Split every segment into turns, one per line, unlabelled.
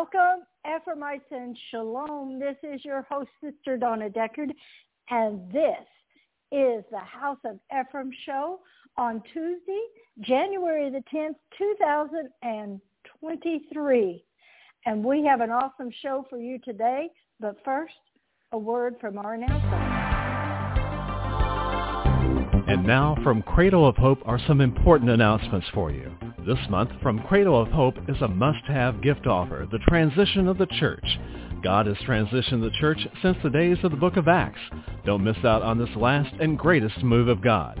Welcome, Ephraimites Shalom. This is your host, Sister Donna Deckard, and this is the House of Ephraim show on Tuesday, January the 10th, 2023. And we have an awesome show for you today, but first, a word from our announcer.
And now from Cradle of Hope are some important announcements for you. This month, From Cradle of Hope is a must-have gift offer, the transition of the church. God has transitioned the church since the days of the book of Acts. Don't miss out on this last and greatest move of God.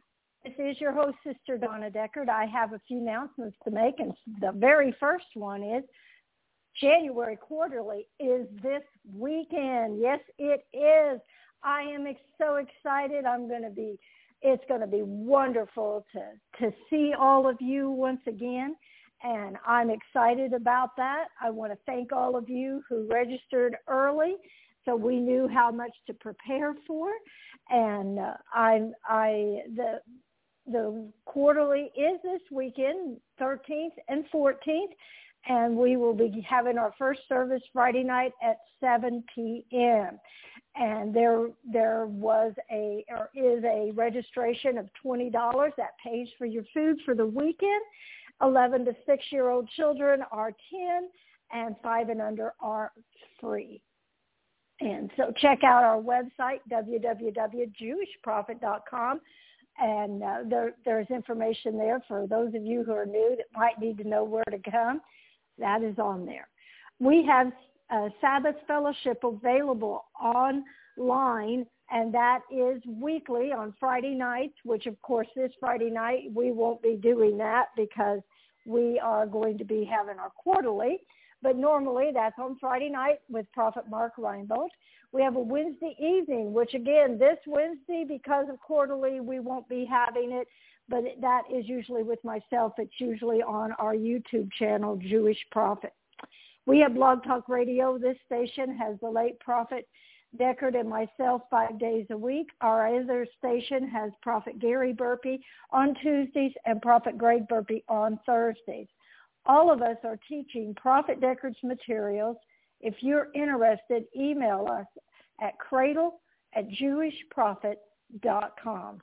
This is your host, Sister Donna Deckard. I have a few announcements to make, and the very first one is January quarterly is this weekend. Yes, it is. I am ex- so excited. I'm going to be. It's going to be wonderful to to see all of you once again, and I'm excited about that. I want to thank all of you who registered early, so we knew how much to prepare for, and uh, I'm I the the quarterly is this weekend, 13th and 14th, and we will be having our first service Friday night at 7 p.m. And there there was a or is a registration of twenty dollars that pays for your food for the weekend. Eleven to six year old children are ten, and five and under are free. And so check out our website www.jewishprophet.com and uh, there there's information there for those of you who are new that might need to know where to come. That is on there. We have a Sabbath fellowship available online, and that is weekly on Friday nights. Which, of course, this Friday night we won't be doing that because we are going to be having our quarterly. But normally that's on Friday night with Prophet Mark Reinbold. We have a Wednesday evening, which again, this Wednesday, because of quarterly, we won't be having it, but that is usually with myself. It's usually on our YouTube channel, Jewish Prophet. We have Blog Talk Radio. This station has the late Prophet Deckard and myself five days a week. Our other station has Prophet Gary Burpee on Tuesdays and Prophet Greg Burpee on Thursdays. All of us are teaching Prophet Deckard's materials if you're interested, email us at cradle at jewishprophet.com.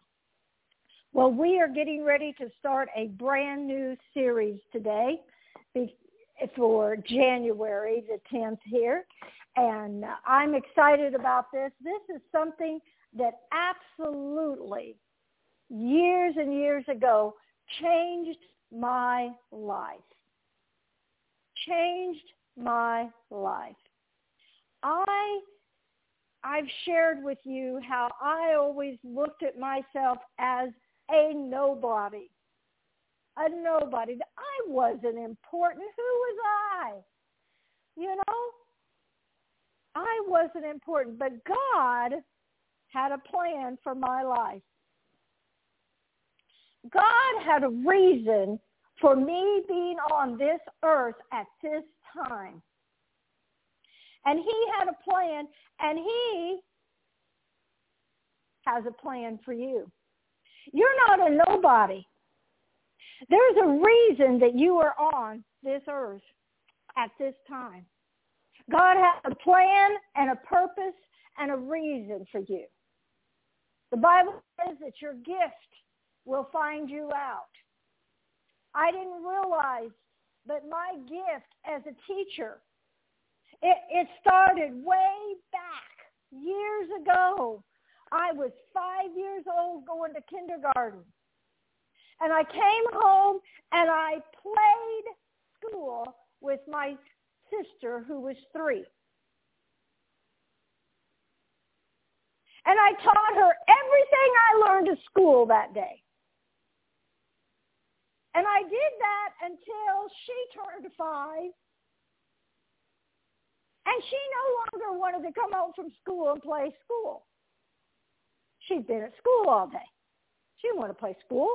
Well, we are getting ready to start a brand new series today for January the 10th here. And I'm excited about this. This is something that absolutely years and years ago changed my life, changed my life. I I've shared with you how I always looked at myself as a nobody. A nobody. I wasn't important. Who was I? You know? I wasn't important, but God had a plan for my life. God had a reason for me being on this earth at this time. And he had a plan, and he has a plan for you. You're not a nobody. There's a reason that you are on this earth at this time. God has a plan and a purpose and a reason for you. The Bible says that your gift will find you out. I didn't realize but my gift as a teacher, it, it started way back years ago. I was five years old going to kindergarten. And I came home and I played school with my sister who was three. And I taught her everything I learned at school that day. And I did that until she turned five. And she no longer wanted to come home from school and play school. She'd been at school all day. She didn't want to play school.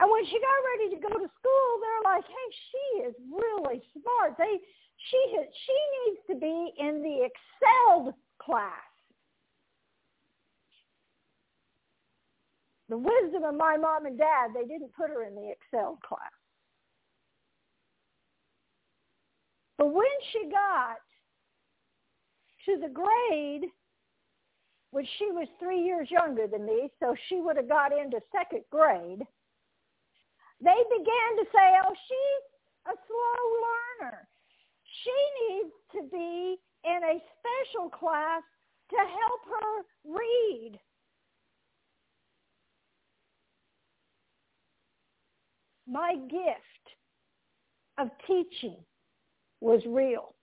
And when she got ready to go to school, they're like, "Hey, she is really smart. They, she, she needs to be in the excelled class." the wisdom of my mom and dad, they didn't put her in the Excel class. But when she got to the grade, which she was three years younger than me, so she would have got into second grade, they began to say, oh, she's a slow learner. She needs to be in a special class to help her read. my gift of teaching was real.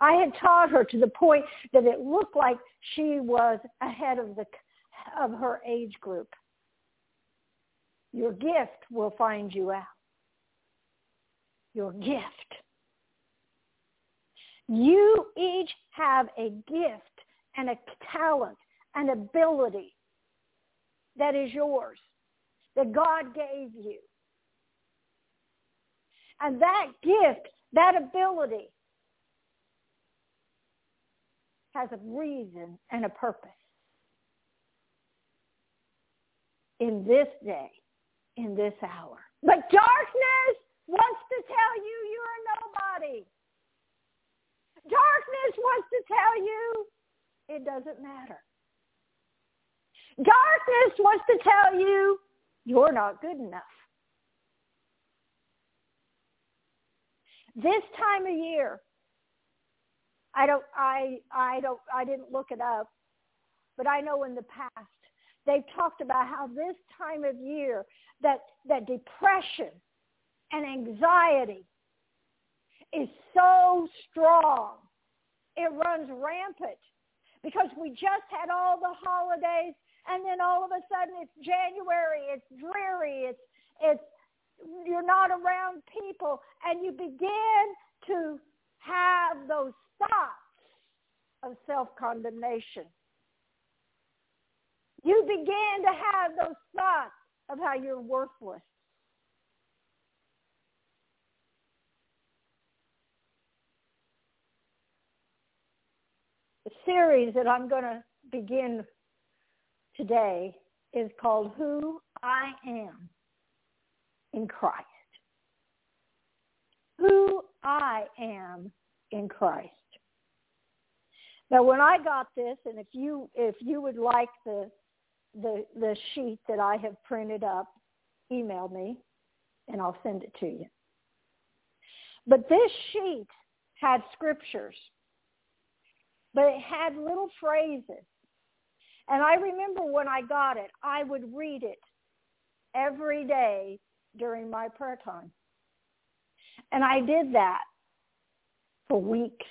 I had taught her to the point that it looked like she was ahead of the of her age group. Your gift will find you out. Your gift. You each have a gift and a talent, an ability that is yours, that God gave you. And that gift, that ability has a reason and a purpose. In this day, in this hour. But darkness wants to tell you you're nobody. Darkness wants to tell you it doesn't matter. Darkness wants to tell you you're not good enough. This time of year, I don't, I, I don't, I didn't look it up, but I know in the past they've talked about how this time of year that that depression and anxiety is so strong, it runs rampant because we just had all the holidays and then all of a sudden it's January, it's dreary, it's it's you're not around people and you begin to have those thoughts of self-condemnation. You begin to have those thoughts of how you're worthless. The series that I'm going to begin today is called Who I Am in Christ. Who I am in Christ. Now when I got this, and if you if you would like the the the sheet that I have printed up, email me and I'll send it to you. But this sheet had scriptures, but it had little phrases. And I remember when I got it, I would read it every day during my prayer time. And I did that for weeks,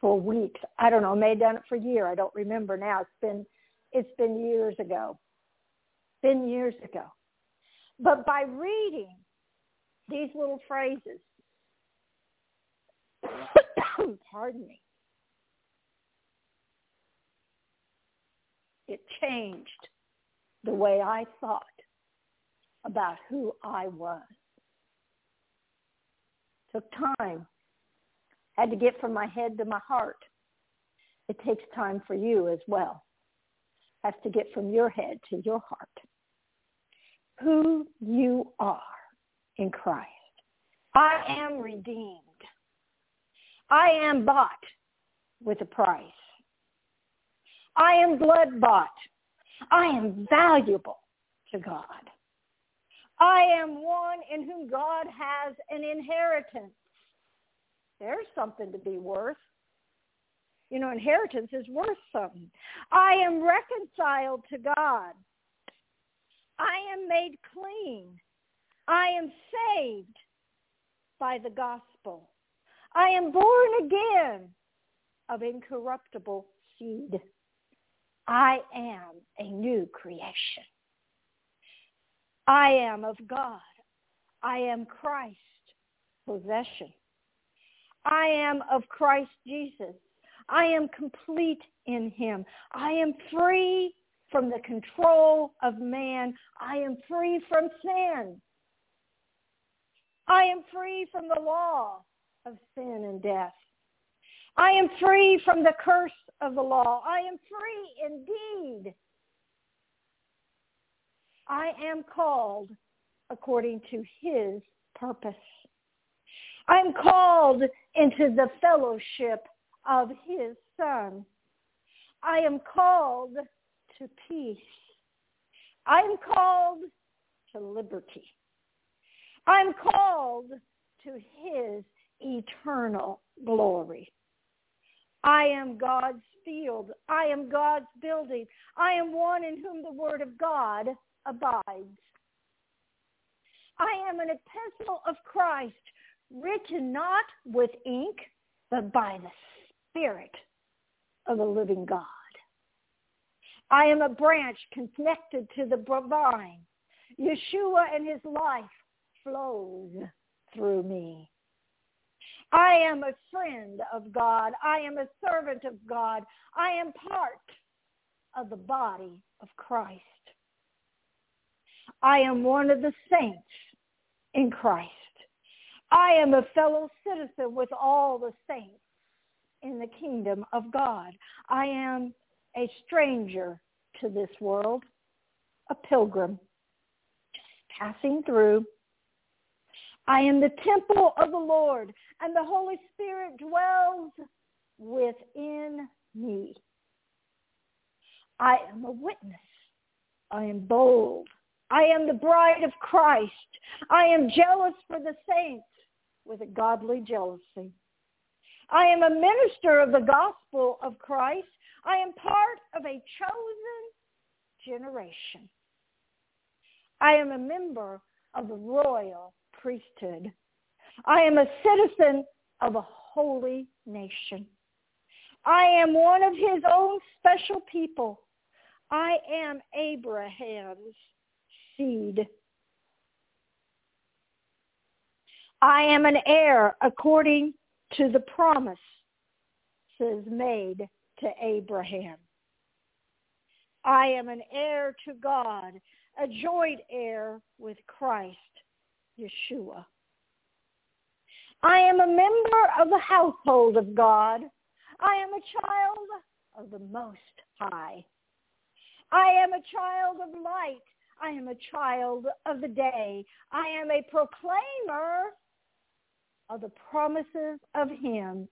for weeks. I don't know, may have done it for a year. I don't remember now. It's been, it's been years ago, been years ago. But by reading these little phrases, pardon me, it changed the way I thought about who I was. Took time. Had to get from my head to my heart. It takes time for you as well. Has to get from your head to your heart. Who you are in Christ. I am redeemed. I am bought with a price. I am blood bought. I am valuable to God. I am one in whom God has an inheritance. There's something to be worth. You know, inheritance is worth something. I am reconciled to God. I am made clean. I am saved by the gospel. I am born again of incorruptible seed. I am a new creation. I am of God. I am Christ, possession. I am of Christ Jesus. I am complete in him. I am free from the control of man. I am free from sin. I am free from the law of sin and death. I am free from the curse of the law. I am free indeed I am called according to his purpose. I'm called into the fellowship of his son. I am called to peace. I'm called to liberty. I'm called to his eternal glory. I am God's field. I am God's building. I am one in whom the word of God abides. I am an epistle of Christ, written not with ink, but by the Spirit of the living God. I am a branch connected to the vine. Yeshua and his life flows through me. I am a friend of God. I am a servant of God. I am part of the body of Christ. I am one of the saints in Christ. I am a fellow citizen with all the saints in the kingdom of God. I am a stranger to this world, a pilgrim, just passing through. I am the temple of the Lord, and the Holy Spirit dwells within me. I am a witness. I am bold. I am the bride of Christ. I am jealous for the saints with a godly jealousy. I am a minister of the gospel of Christ. I am part of a chosen generation. I am a member of the royal priesthood. I am a citizen of a holy nation. I am one of his own special people. I am Abraham's seed. I am an heir according to the promises made to Abraham. I am an heir to God, a joint heir with Christ, Yeshua. I am a member of the household of God. I am a child of the Most High. I am a child of light I am a child of the day. I am a proclaimer of the promises of him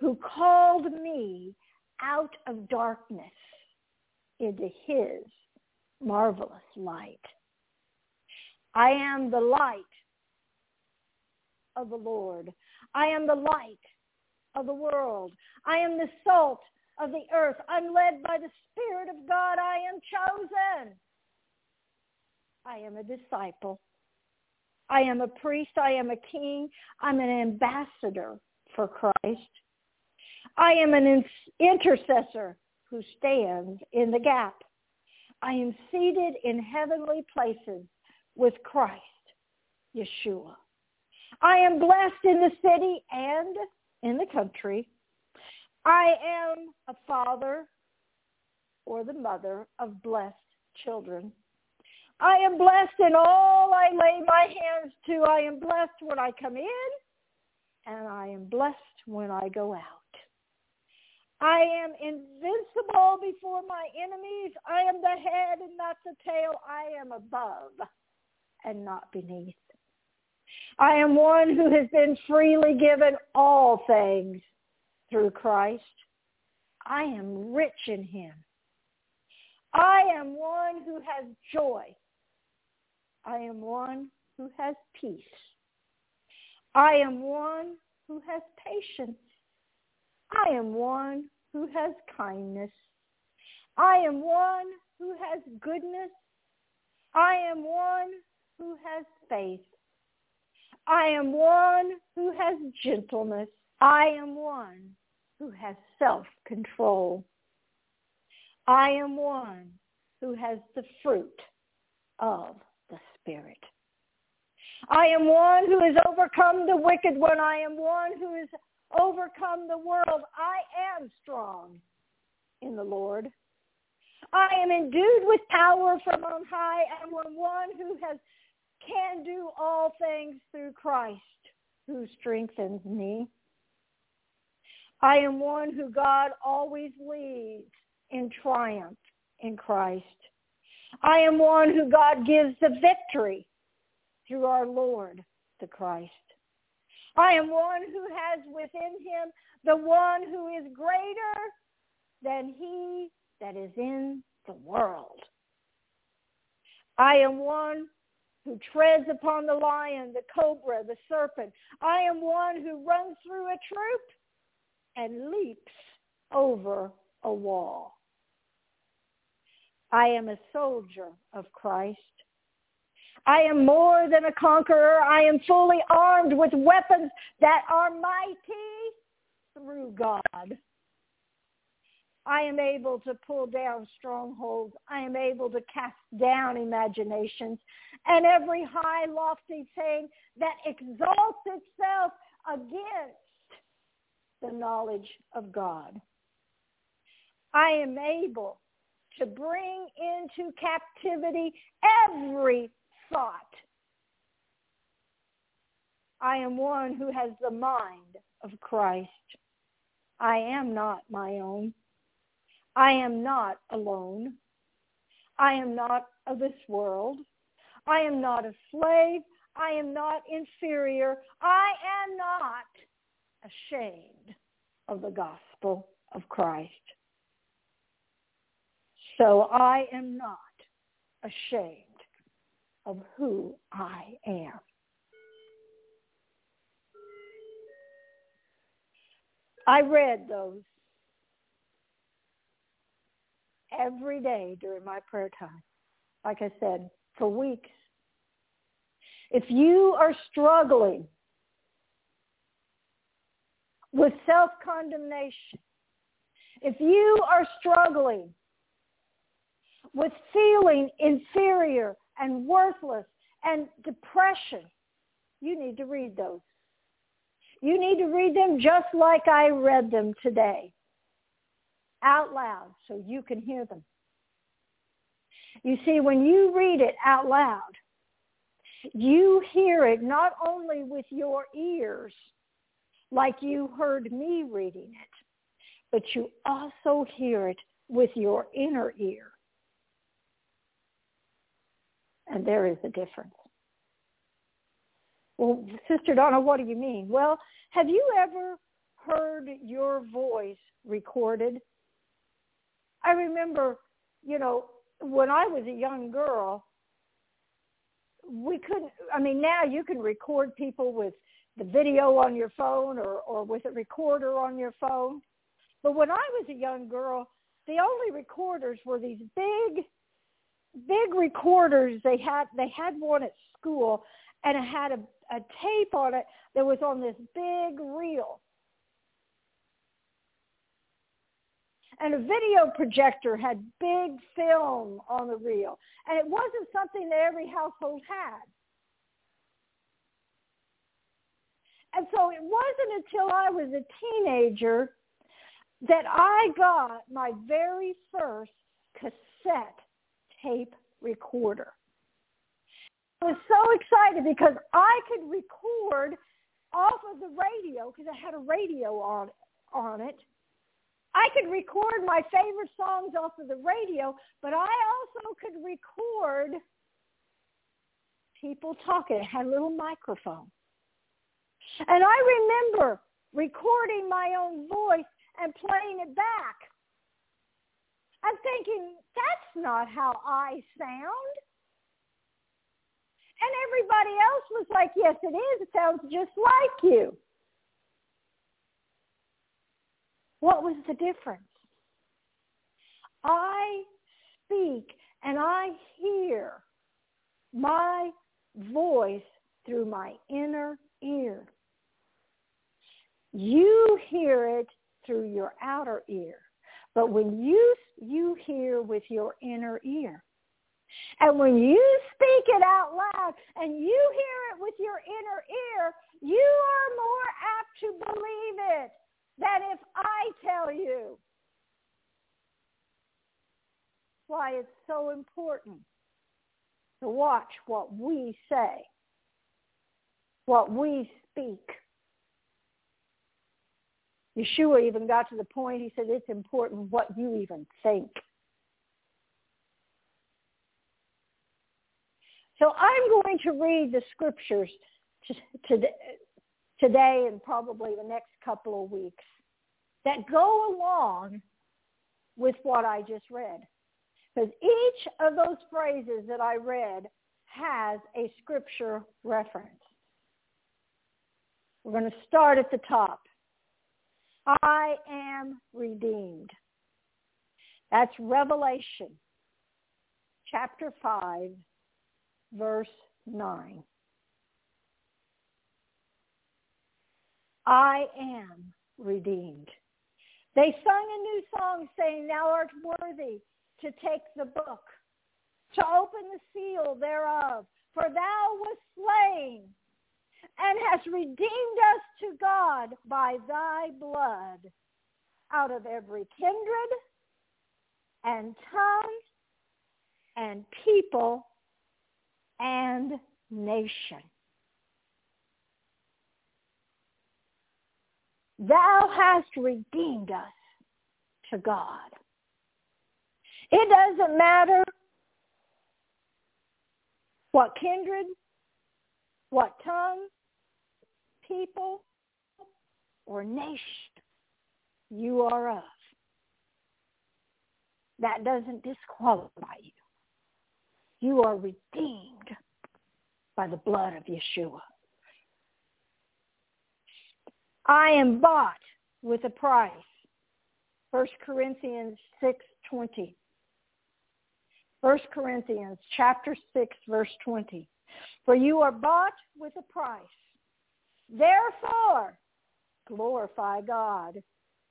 who called me out of darkness into his marvelous light. I am the light of the Lord. I am the light of the world. I am the salt of the earth. I'm led by the Spirit of God. I am chosen. I am a disciple. I am a priest. I am a king. I'm an ambassador for Christ. I am an intercessor who stands in the gap. I am seated in heavenly places with Christ, Yeshua. I am blessed in the city and in the country. I am a father or the mother of blessed children. I am blessed in all I lay my hands to. I am blessed when I come in, and I am blessed when I go out. I am invincible before my enemies. I am the head and not the tail. I am above and not beneath. I am one who has been freely given all things through Christ. I am rich in him. I am one who has joy I am one who has peace. I am one who has patience. I am one who has kindness. I am one who has goodness. I am one who has faith. I am one who has gentleness. I am one who has self-control. I am one who has the fruit of spirit. I am one who has overcome the wicked one. I am one who has overcome the world. I am strong in the Lord. I am endued with power from on high. I am one who has can do all things through Christ who strengthens me. I am one who God always leads in triumph in Christ. I am one who God gives the victory through our Lord, the Christ. I am one who has within him the one who is greater than he that is in the world. I am one who treads upon the lion, the cobra, the serpent. I am one who runs through a troop and leaps over a wall. I am a soldier of Christ. I am more than a conqueror. I am fully armed with weapons that are mighty through God. I am able to pull down strongholds. I am able to cast down imaginations and every high lofty thing that exalts itself against the knowledge of God. I am able to bring into captivity every thought. I am one who has the mind of Christ. I am not my own. I am not alone. I am not of this world. I am not a slave. I am not inferior. I am not ashamed of the gospel of Christ. So I am not ashamed of who I am. I read those every day during my prayer time. Like I said, for weeks. If you are struggling with self-condemnation, if you are struggling with feeling inferior and worthless and depression, you need to read those. You need to read them just like I read them today out loud so you can hear them. You see, when you read it out loud, you hear it not only with your ears, like you heard me reading it, but you also hear it with your inner ear. And there is a difference. Well, Sister Donna, what do you mean? Well, have you ever heard your voice recorded? I remember, you know, when I was a young girl, we couldn't, I mean, now you can record people with the video on your phone or, or with a recorder on your phone. But when I was a young girl, the only recorders were these big big recorders. They had they had one at school, and it had a, a tape on it that was on this big reel. and a video projector had big film on the reel. And it wasn't something that every household had. And so it wasn't until I was a teenager that I got my very first cassette tape recorder. I was so excited because I could record off of the radio because I had a radio on on it. I could record my favorite songs off of the radio, but I also could record people talking. It had a little microphone. And I remember recording my own voice and playing it back I'm thinking, that's not how I sound. And everybody else was like, yes, it is. It sounds just like you. What was the difference? I speak and I hear my voice through my inner ear. You hear it through your outer ear. But when you you hear with your inner ear, and when you speak it out loud and you hear it with your inner ear, you are more apt to believe it than if I tell you. Why it's so important to watch what we say, what we speak. Yeshua even got to the point, he said, it's important what you even think. So I'm going to read the scriptures today and probably the next couple of weeks that go along with what I just read. Because each of those phrases that I read has a scripture reference. We're going to start at the top. I am redeemed. That's Revelation chapter 5, verse 9. I am redeemed. They sung a new song saying, Thou art worthy to take the book, to open the seal thereof, for thou wast slain and has redeemed us to God by thy blood out of every kindred and tongue and people and nation. Thou hast redeemed us to God. It doesn't matter what kindred, what tongue, people or nation you are of. That doesn't disqualify you. You are redeemed by the blood of Yeshua. I am bought with a price. 1 Corinthians 6:20. 1 Corinthians chapter 6 verse 20. For you are bought with a price. Therefore, glorify God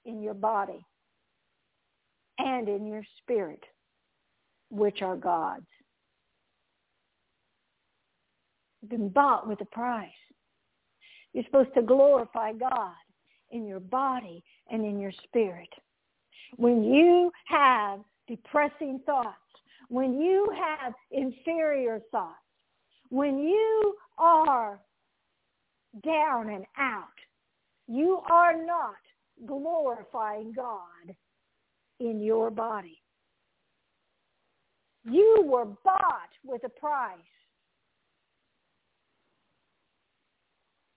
in your body and in your spirit, which are God's. You've been bought with a price. You're supposed to glorify God in your body and in your spirit. When you have depressing thoughts, when you have inferior thoughts, when you are down and out. You are not glorifying God in your body. You were bought with a price.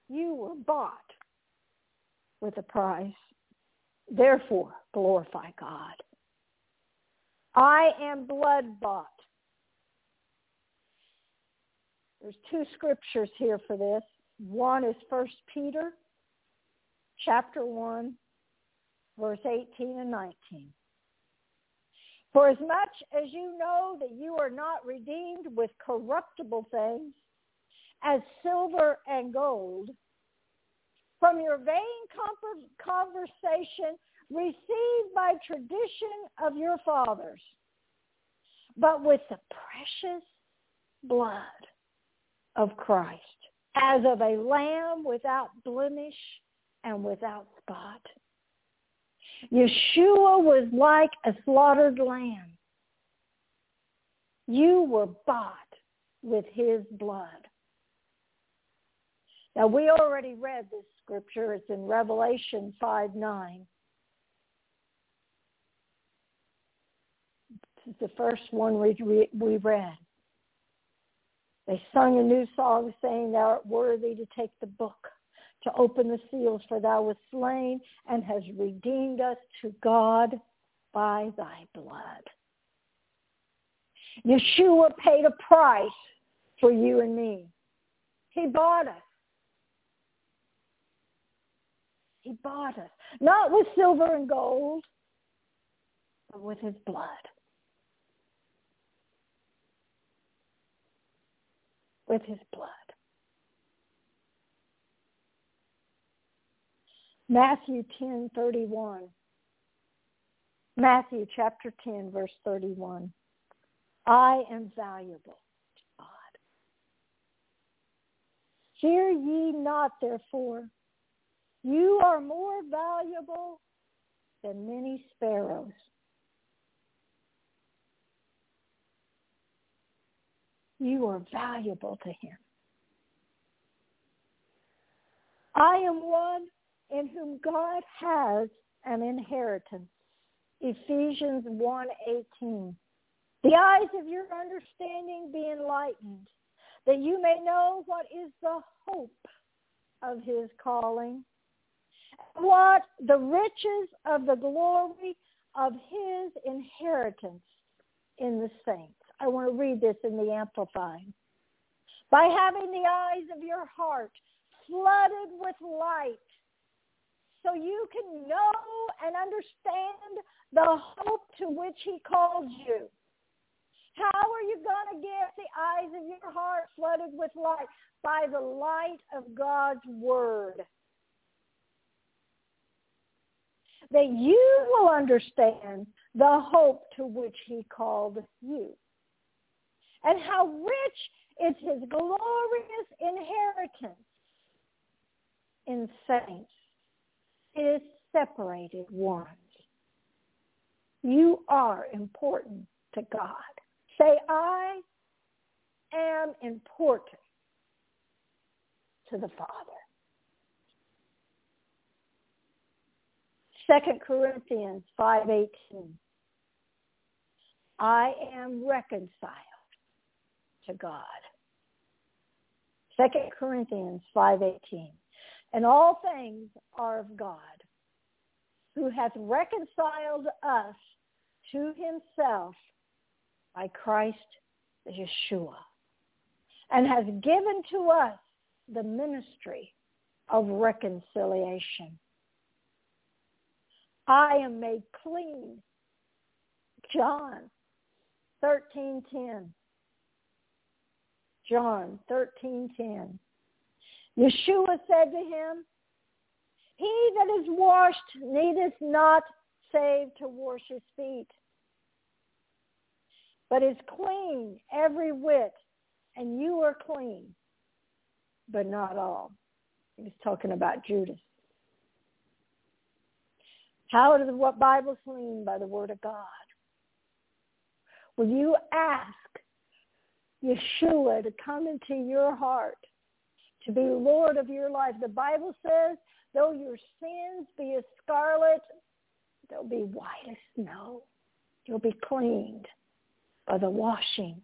You were bought with a price. Therefore, glorify God. I am blood bought. There's two scriptures here for this. One is First Peter chapter 1, verse 18 and 19. For as much as you know that you are not redeemed with corruptible things, as silver and gold, from your vain conversation received by tradition of your fathers, but with the precious blood of Christ as of a lamb without blemish and without spot. Yeshua was like a slaughtered lamb. You were bought with his blood. Now we already read this scripture. It's in Revelation 5 9. This is the first one we, we read. They sung a new song saying, Thou art worthy to take the book, to open the seals, for thou wast slain and hast redeemed us to God by thy blood. Yeshua paid a price for you and me. He bought us. He bought us, not with silver and gold, but with his blood. with his blood. Matthew 10:31 Matthew chapter 10 verse 31 I am valuable to God. Hear ye not therefore you are more valuable than many sparrows. You are valuable to him. I am one in whom God has an inheritance. Ephesians 1:18. The eyes of your understanding be enlightened, that you may know what is the hope of his calling, what the riches of the glory of his inheritance in the saints. I want to read this in the Amplifying. By having the eyes of your heart flooded with light so you can know and understand the hope to which he called you. How are you going to get the eyes of your heart flooded with light? By the light of God's word. That you will understand the hope to which he called you and how rich is his glorious inheritance in saints, his separated ones. You are important to God. Say, I am important to the Father. Second Corinthians 5.18. I am reconciled to God. 2 Corinthians 5:18. And all things are of God, who hath reconciled us to himself by Christ Yeshua, and has given to us the ministry of reconciliation. I am made clean. John 13:10 John 13:10. Yeshua said to him, He that is washed needeth not save to wash his feet, but is clean every whit, and you are clean, but not all. He was talking about Judas. How does what Bible mean by the Word of God? Will you ask Yeshua to come into your heart, to be Lord of your life. The Bible says, though your sins be as scarlet, they'll be white as snow. You'll be cleaned by the washing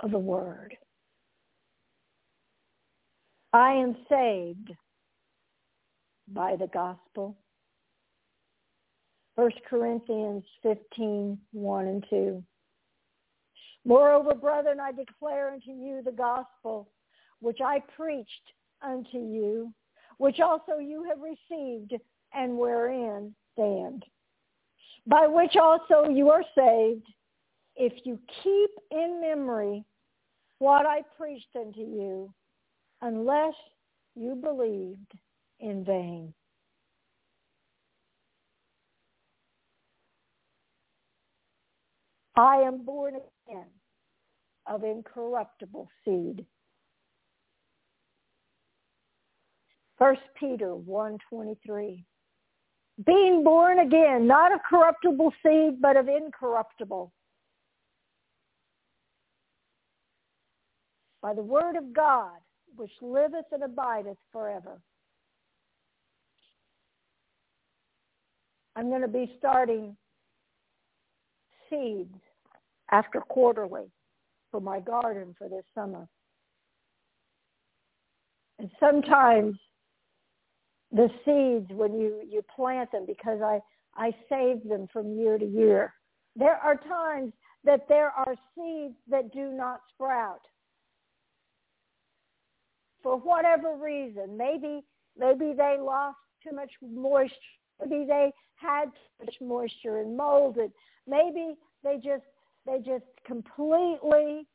of the word. I am saved by the gospel. 1 Corinthians 15, 1 and 2. Moreover, brethren, I declare unto you the gospel which I preached unto you, which also you have received and wherein stand, by which also you are saved, if you keep in memory what I preached unto you, unless you believed in vain. I am born of incorruptible seed. 1 Peter 1.23 Being born again, not of corruptible seed, but of incorruptible. By the word of God, which liveth and abideth forever. I'm going to be starting seeds after quarterly for my garden for this summer. And sometimes the seeds when you, you plant them because I, I save them from year to year. There are times that there are seeds that do not sprout for whatever reason. Maybe maybe they lost too much moisture. Maybe they had too much moisture and molded. Maybe they just they just completely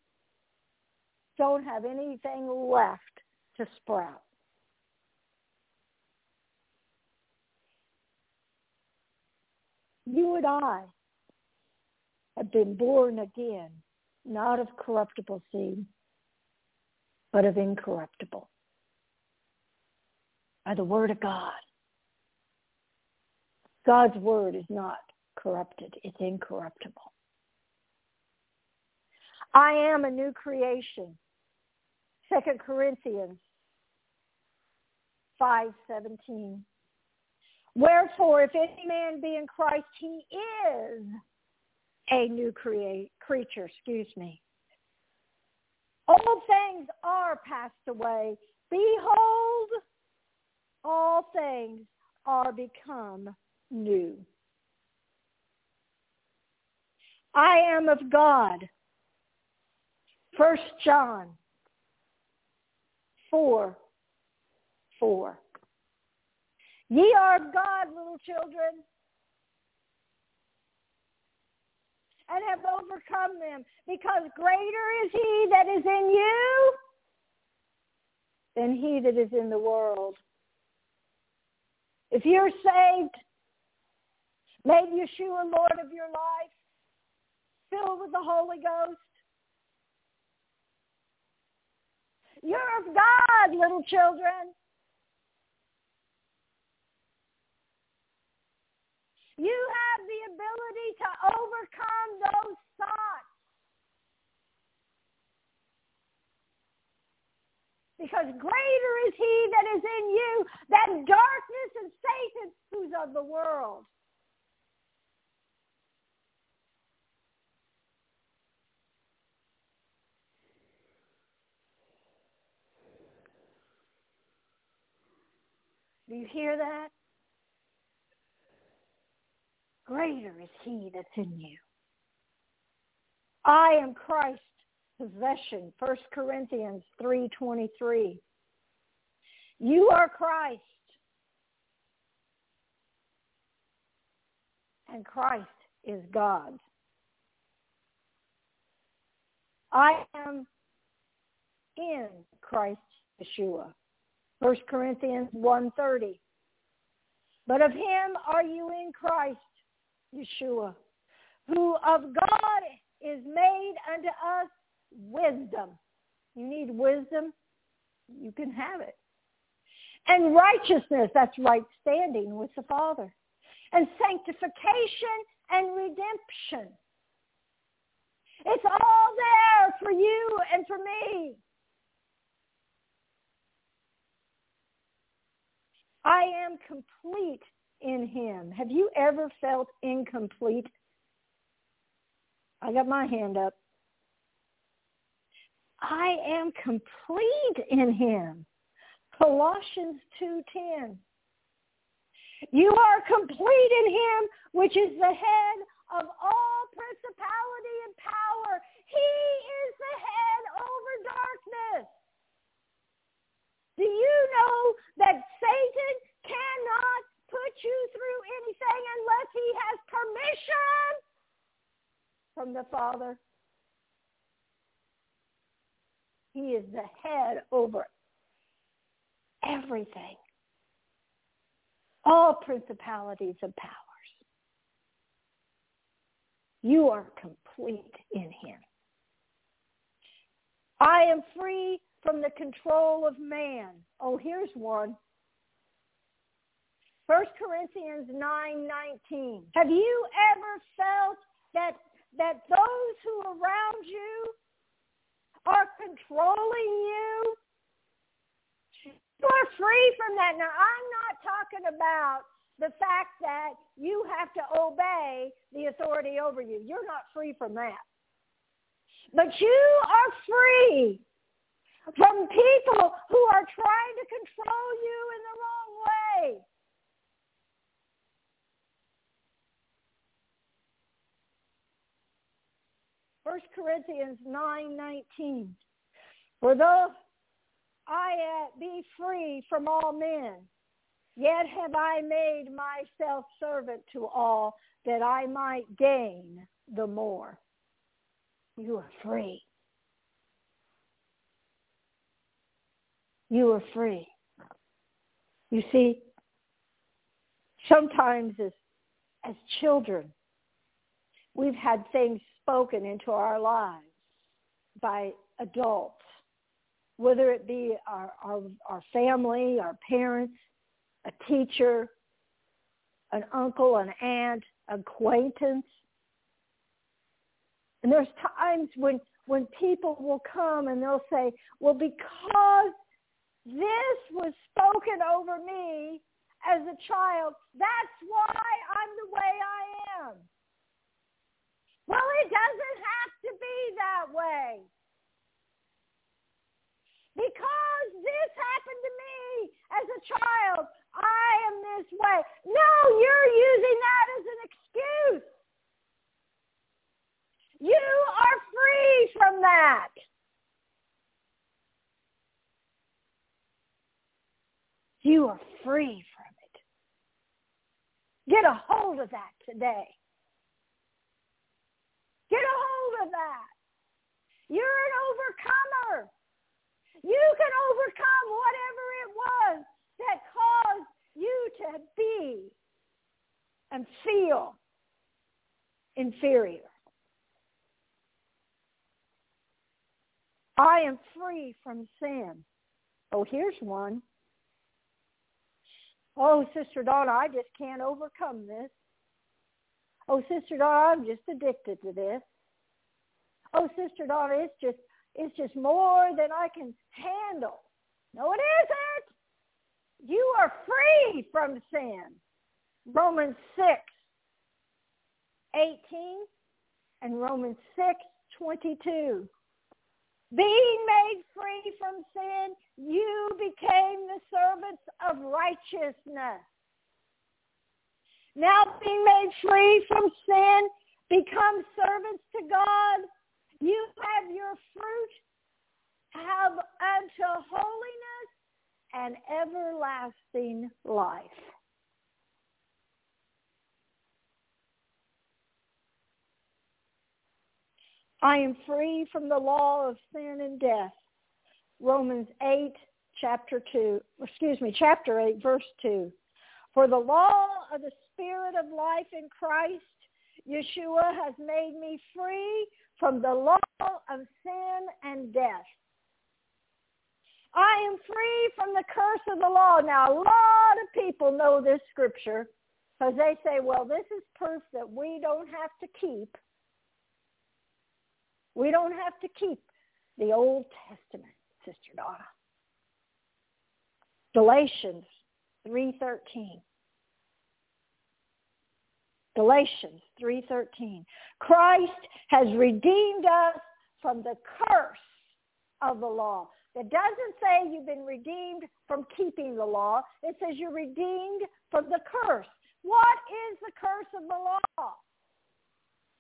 don't have anything left to sprout. You and I have been born again, not of corruptible seed, but of incorruptible, by the Word of God. God's Word is not corrupted, it's incorruptible. I am a new creation. Second Corinthians 5:17. Wherefore, if any man be in Christ, he is a new create, creature. Excuse me. All things are passed away. Behold, all things are become new. I am of God. First John 4, 4. Ye are of God, little children, and have overcome them, because greater is he that is in you than he that is in the world. If you're saved, made Yeshua Lord of your life, filled with the Holy Ghost, You're of God, little children. You have the ability to overcome those thoughts. Because greater is he that is in you than darkness and Satan who's of the world. Do you hear that? Greater is he that's in you. I am Christ's possession, 1 Corinthians 3.23. You are Christ. And Christ is God. I am in Christ Yeshua. 1 Corinthians 1.30. But of him are you in Christ, Yeshua, who of God is made unto us wisdom. You need wisdom? You can have it. And righteousness, that's right standing with the Father. And sanctification and redemption. It's all there for you and for me. I am complete in him. Have you ever felt incomplete? I got my hand up. I am complete in him. Colossians 2:10. You are complete in him, which is the head of all principality and power. He is the head over darkness. Do you know that Satan cannot put you through anything unless he has permission from the Father? He is the head over everything. All principalities and powers. You are complete in him. I am free from the control of man. Oh, here's one. 1 Corinthians 9:19. Have you ever felt that that those who around you are controlling you? You are free from that. Now, I'm not talking about the fact that you have to obey the authority over you. You're not free from that. But you are free from people who are trying to control you in the wrong way. First Corinthians 9:19 For though I uh, be free from all men yet have I made myself servant to all that I might gain the more. You are free. you are free. You see, sometimes as, as children, we've had things spoken into our lives by adults, whether it be our, our, our family, our parents, a teacher, an uncle, an aunt, acquaintance. And there's times when, when people will come and they'll say, well, because this was spoken over me as a child. That's why I'm the way I am. Well, it doesn't have to be that way. Because this happened to me inferior. I am free from sin. Oh, here's one. Oh, Sister Donna, I just can't overcome this. Oh, Sister Donna, I'm just addicted to this. Oh, Sister Donna, it's just it's just more than I can handle. No, it isn't. You are free from sin. Romans 6, 18 and Romans 6, 22. Being made free from sin, you became the servants of righteousness. Now being made free from sin, become servants to God. You have your fruit have unto holiness and everlasting life. I am free from the law of sin and death. Romans 8, chapter 2, excuse me, chapter 8, verse 2. For the law of the Spirit of life in Christ, Yeshua has made me free from the law of sin and death. I am free from the curse of the law. Now, a lot of people know this scripture because they say, well, this is proof that we don't have to keep we don't have to keep the Old Testament, Sister Donna. Galatians 3.13. Galatians 3.13. Christ has redeemed us from the curse of the law. It doesn't say you've been redeemed from keeping the law. It says you're redeemed from the curse. What is the curse of the law?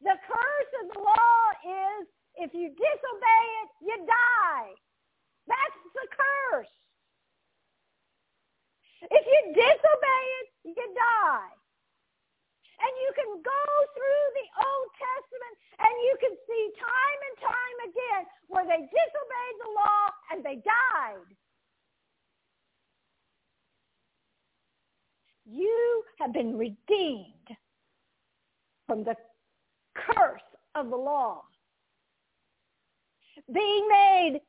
The curse of the law is if you disobey it, you die. That's the curse. If you disobey it, you die. And you can go through the Old Testament and you can see time and time again where they disobeyed the law and they died. You have been redeemed from the curse of the law being made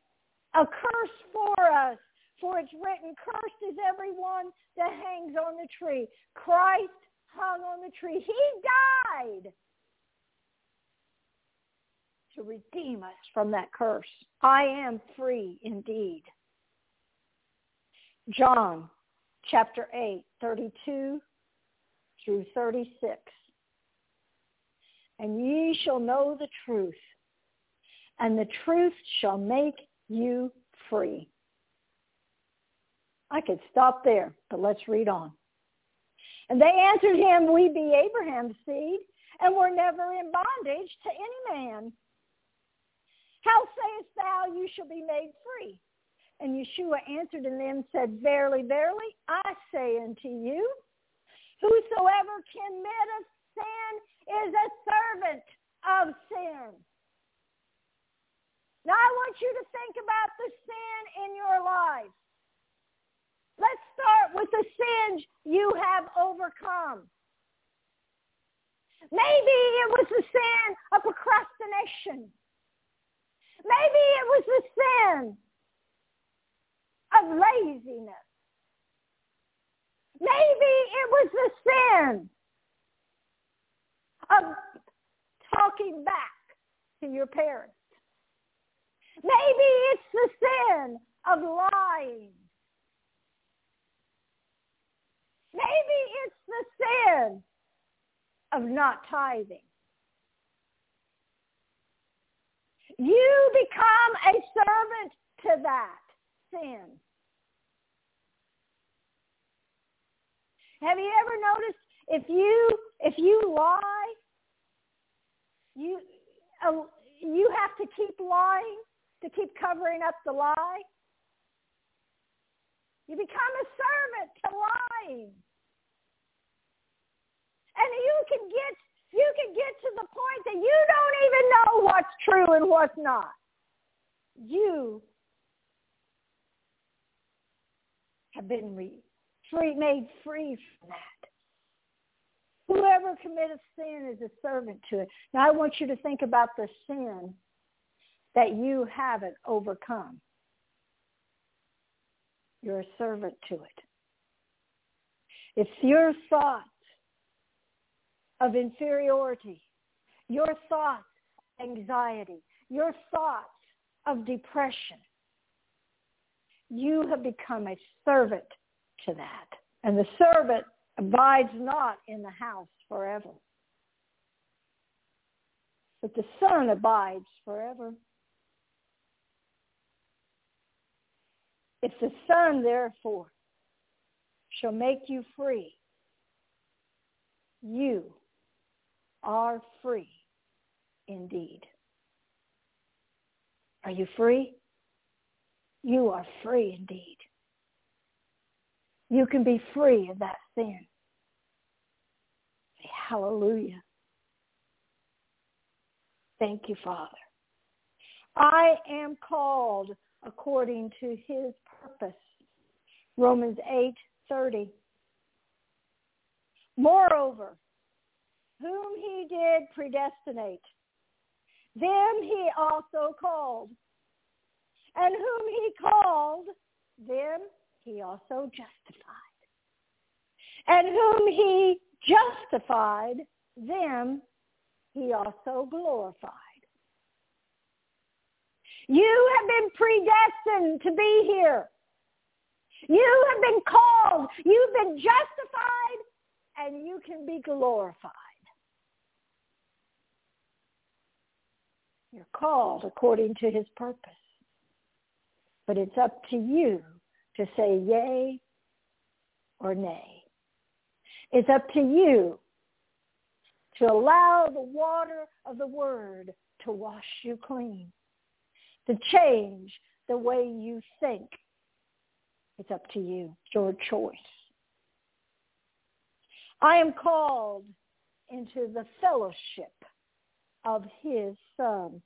a curse for us. For it's written, cursed is everyone that hangs on the tree. Christ hung on the tree. He died to redeem us from that curse. I am free indeed. John chapter 8, 32 through 36. And ye shall know the truth, and the truth shall make you free. I could stop there, but let's read on. And they answered him, we be Abraham's seed, and were never in bondage to any man. How sayest thou, you shall be made free? And Yeshua answered and them said, Verily, verily, I say unto you, whosoever committeth sin is a servant of sin. Now I want you to think about the sin in your life. Let's start with the sins you have overcome. Maybe it was the sin of procrastination. Maybe it was the sin of laziness. Maybe it was the sin of talking back to your parents. Maybe it's the sin of lying. Maybe it's the sin of not tithing. You become a servant to that sin. Have you ever noticed if you if you lie, you uh, you have to keep lying to keep covering up the lie? You become a servant to lying. And you can get you can get to the point that you don't even know what's true and what's not. You have been re- free, made free from that. Whoever commits sin is a servant to it. Now I want you to think about the sin that you haven't overcome. You're a servant to it. If your thoughts of inferiority, your thoughts of anxiety, your thoughts of depression, you have become a servant to that. And the servant abides not in the house forever. But the Son abides forever. If the Son, therefore, shall make you free, you are free indeed. Are you free? You are free indeed. You can be free of that sin. Say hallelujah. Thank you, Father. I am called according to his purpose. Romans 8:30. Moreover, whom he did predestinate, them he also called. And whom he called, them he also justified. And whom he justified, them he also glorified. You have been predestined to be here. You have been called. You've been justified, and you can be glorified. You're called according to his purpose. But it's up to you to say yay or nay. It's up to you to allow the water of the word to wash you clean to change the way you think. It's up to you. your choice. I am called into the fellowship of his son.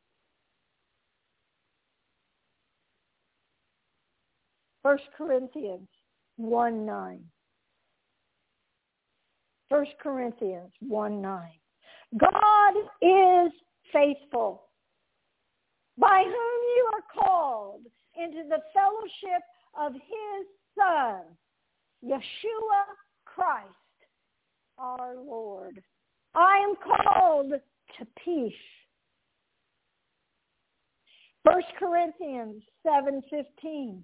First Corinthians 1 9. 1 Corinthians 1 9. God is faithful by whom you are called into the fellowship of his Son, Yeshua Christ, our Lord. I am called to peace. 1 Corinthians 7.15.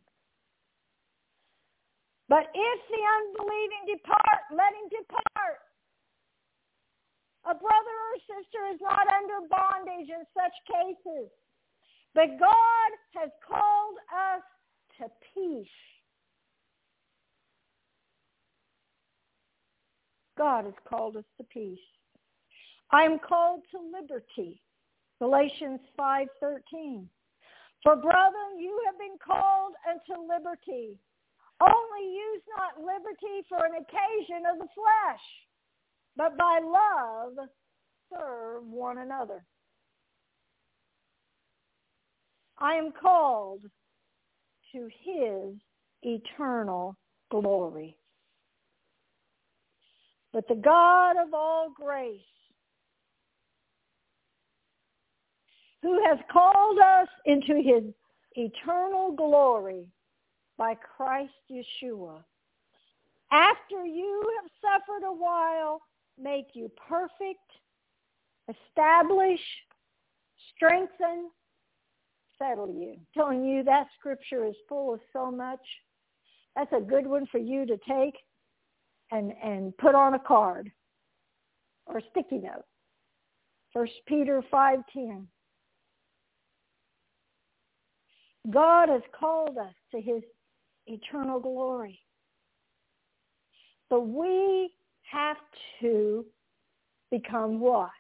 But if the unbelieving depart, let him depart. A brother or sister is not under bondage in such cases but God has called us to peace. God has called us to peace. I am called to liberty. Galatians 5:13. For brethren, you have been called unto liberty. Only use not liberty for an occasion of the flesh, but by love serve one another. I am called to his eternal glory. But the God of all grace, who has called us into his eternal glory by Christ Yeshua, after you have suffered a while, make you perfect, establish, strengthen, settle you. I'm telling you that scripture is full of so much. That's a good one for you to take and and put on a card or a sticky note. First Peter five ten. God has called us to his eternal glory. But we have to become what?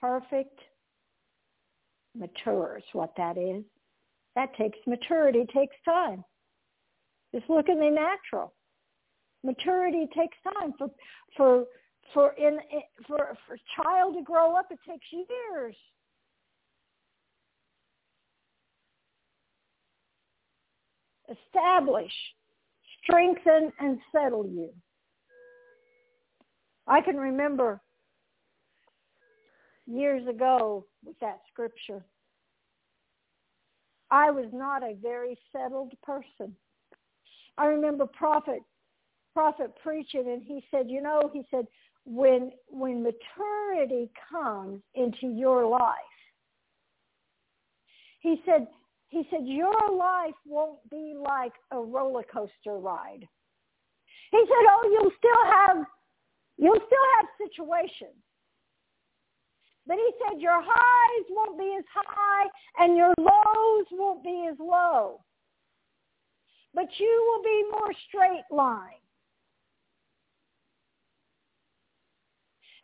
Perfect matures, what that is. That takes maturity, takes time. Just look at the natural. Maturity takes time for for for in for for a child to grow up. It takes years. Establish, strengthen, and settle you. I can remember years ago with that scripture. I was not a very settled person. I remember prophet prophet preaching and he said, you know, he said when when maturity comes into your life. He said he said your life won't be like a roller coaster ride. He said, "Oh, you'll still have you'll still have situations but he said your highs won't be as high and your lows won't be as low. But you will be more straight line.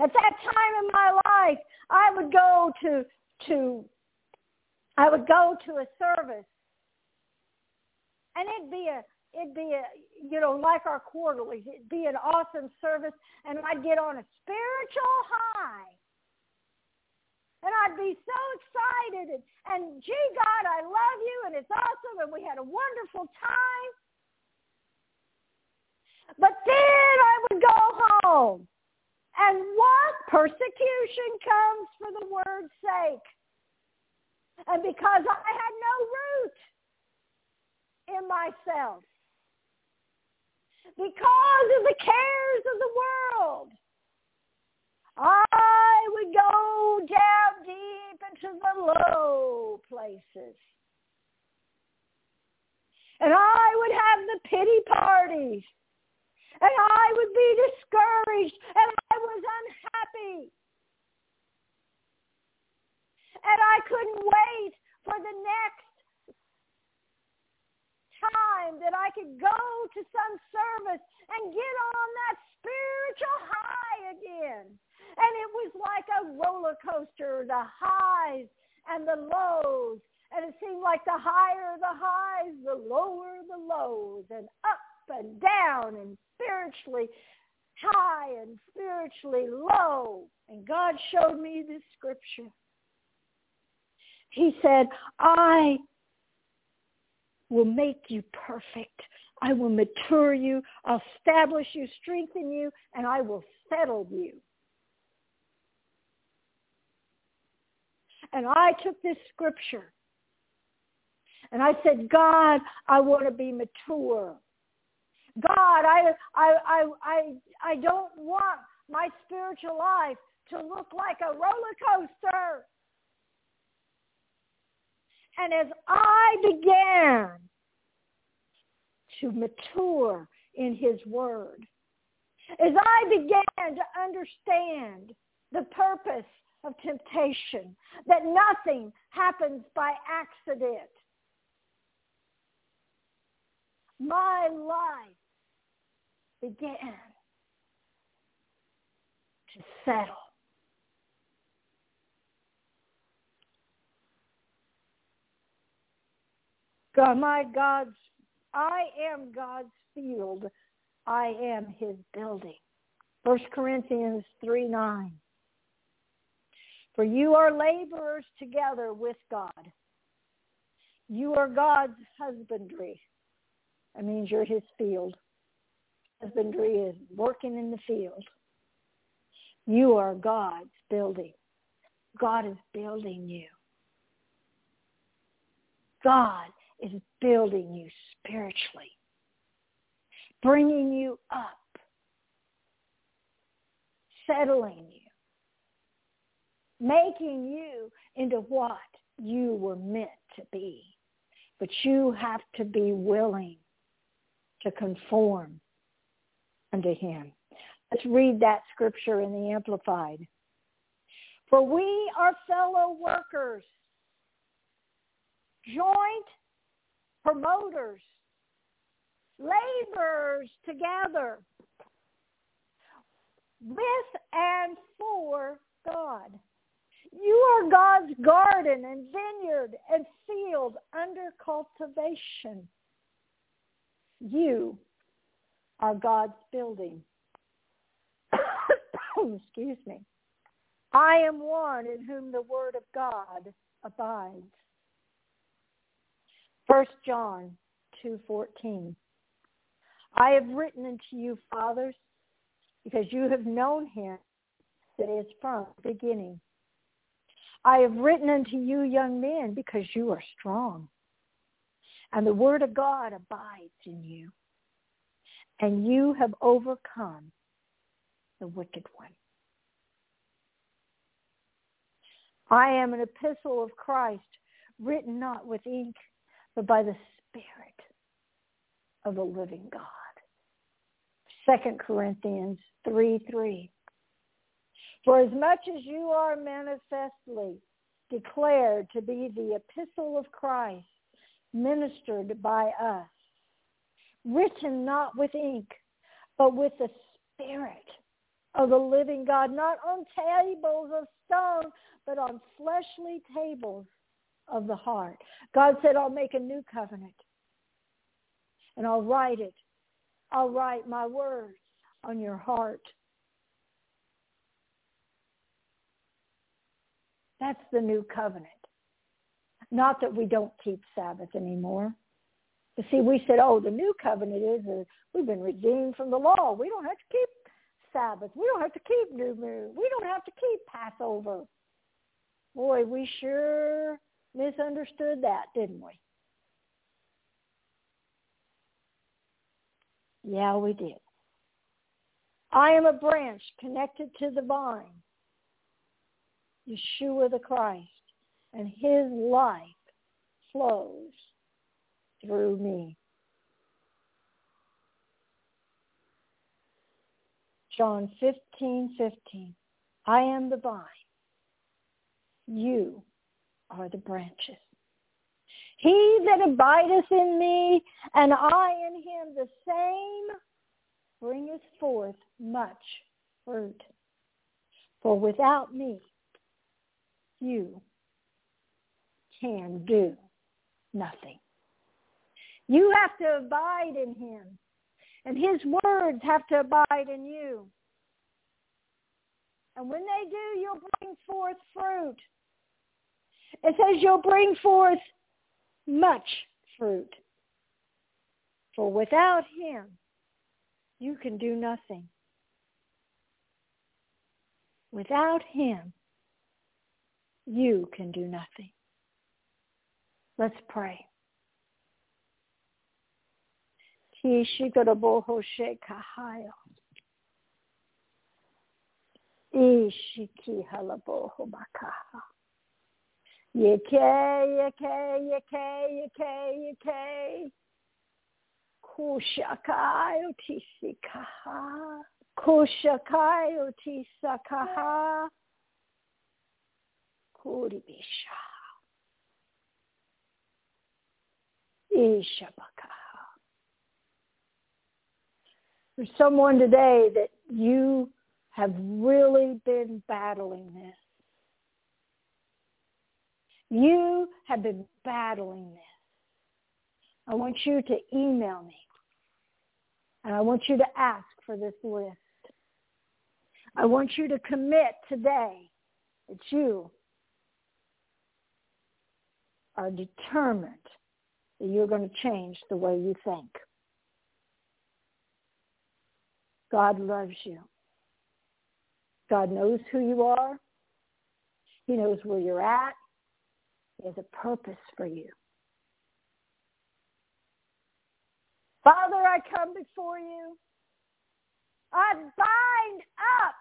At that time in my life, I would go to to I would go to a service and it'd be a it'd be a you know like our quarterly. it'd be an awesome service and i'd get on a spiritual high and I'd be so excited and, and gee God, I love you and it's awesome and we had a wonderful time. But then I would go home. And what persecution comes for the word's sake. And because I had no root in myself. Because of the cares of the world I would go down deep into the low places. And I would have the pity parties. And I would be discouraged. And I was unhappy. And I couldn't wait for the next time that I could go to some service and get on that spiritual high again. And it was like a roller coaster, the highs and the lows. And it seemed like the higher the highs, the lower the lows, and up and down and spiritually high and spiritually low. And God showed me this scripture. He said, I will make you perfect. I will mature you, establish you, strengthen you, and I will settle you. And I took this scripture and I said, God, I want to be mature. God, I, I, I, I, I don't want my spiritual life to look like a roller coaster. And as I began to mature in his word, as I began to understand the purpose of temptation, that nothing happens by accident, my life began to settle. God, my God's, I am God's field. I am his building. 1 Corinthians 3, 9. For you are laborers together with God. You are God's husbandry. That means you're his field. Husbandry is working in the field. You are God's building. God is building you. God is building you spiritually, bringing you up, settling you, making you into what you were meant to be. But you have to be willing to conform unto him. Let's read that scripture in the Amplified. For we are fellow workers, joint promoters, laborers together with and for God. You are God's garden and vineyard and field under cultivation. You are God's building. Excuse me. I am one in whom the word of God abides. First John 2:14. I have written unto you, fathers, because you have known him that is from the beginning. I have written unto you, young men, because you are strong, and the word of God abides in you, and you have overcome the wicked one. I am an epistle of Christ, written not with ink, but by the Spirit of the living God. 2 Corinthians 3, 3. For as much as you are manifestly declared to be the epistle of Christ, ministered by us, written not with ink, but with the Spirit of the living God, not on tables of stone, but on fleshly tables of the heart. God said, I'll make a new covenant and I'll write it. I'll write my words on your heart. That's the new covenant. Not that we don't keep Sabbath anymore. You see, we said, oh, the new covenant is we've been redeemed from the law. We don't have to keep Sabbath. We don't have to keep New Moon. We don't have to keep Passover. Boy, we sure misunderstood that, didn't we? Yeah, we did. I am a branch connected to the vine, Yeshua the Christ, and his life flows through me. John 15:15 I am the vine you are the branches. He that abideth in me and I in him the same bringeth forth much fruit. For without me you can do nothing. You have to abide in him, and his words have to abide in you. And when they do, you'll bring forth fruit. It says you'll bring forth much fruit. For without him, you can do nothing. Without him, you can do nothing. Let's pray. makaha. You K, you K, you K, you K, you Kuribisha. There's someone today that you have really been battling this you have been battling this. I want you to email me. And I want you to ask for this list. I want you to commit today that you are determined that you're going to change the way you think. God loves you. God knows who you are. He knows where you're at. There's a purpose for you. Father, I come before you. I bind up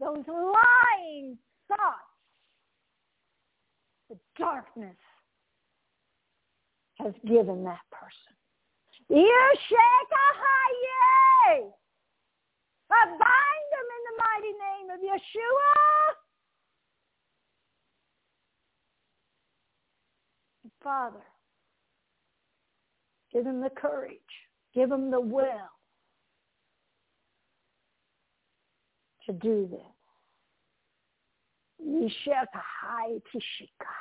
those lying thoughts, the darkness has given that person. You shake a high I bind them in the mighty name of Yeshua. Father. Give him the courage. Give him the will to do this. Yishakahai Tishika.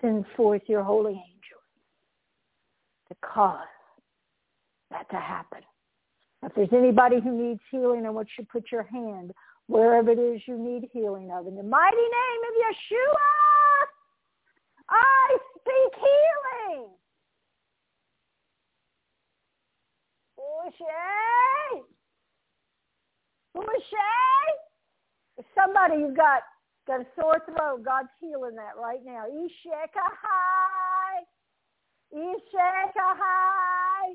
Send forth your holy angel to cause that to happen. If there's anybody who needs healing, I want you to put your hand wherever it is you need healing of. In the mighty name of Yeshua! I speak healing. Boucher? Boucher? Somebody you've got, got a sore throat, God's healing that right now. Ishekahai. hi.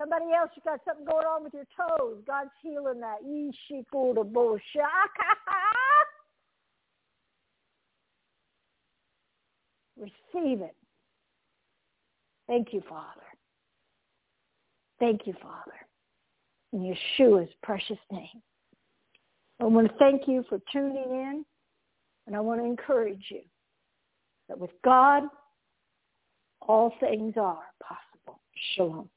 Somebody else, you have got something going on with your toes. God's healing that. Ishikura Boucher. Receive it. Thank you, Father. Thank you, Father. In Yeshua's precious name. I want to thank you for tuning in, and I want to encourage you that with God, all things are possible. Shalom.